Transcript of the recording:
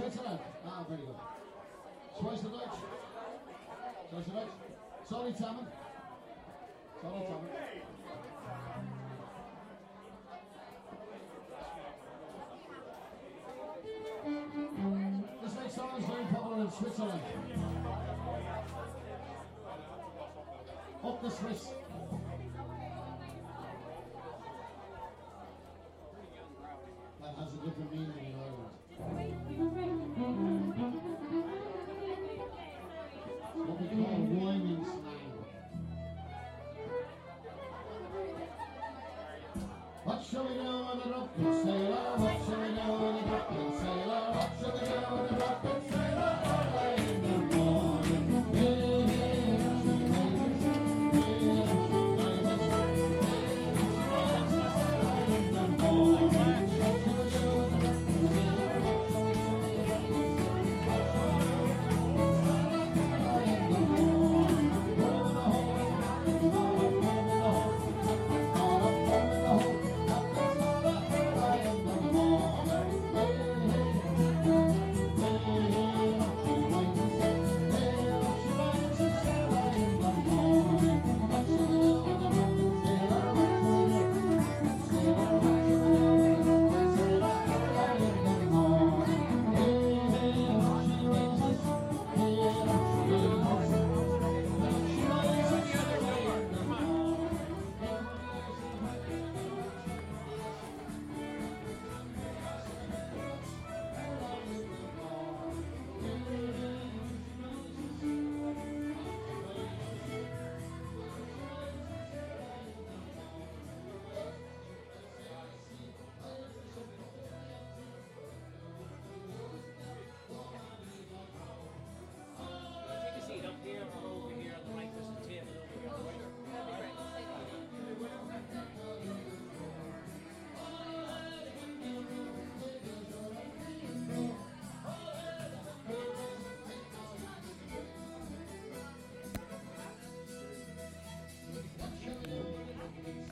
Switzerland. Ah, very good. Schweizerdeutsch? Schweizerdeutsch? Sorry, zusammen. Sorry, zusammen. This next song is very popular in Switzerland. Up the Swiss. That has a different meaning What shall we do when the rock sail? Oh, what shall we do when the rock sail?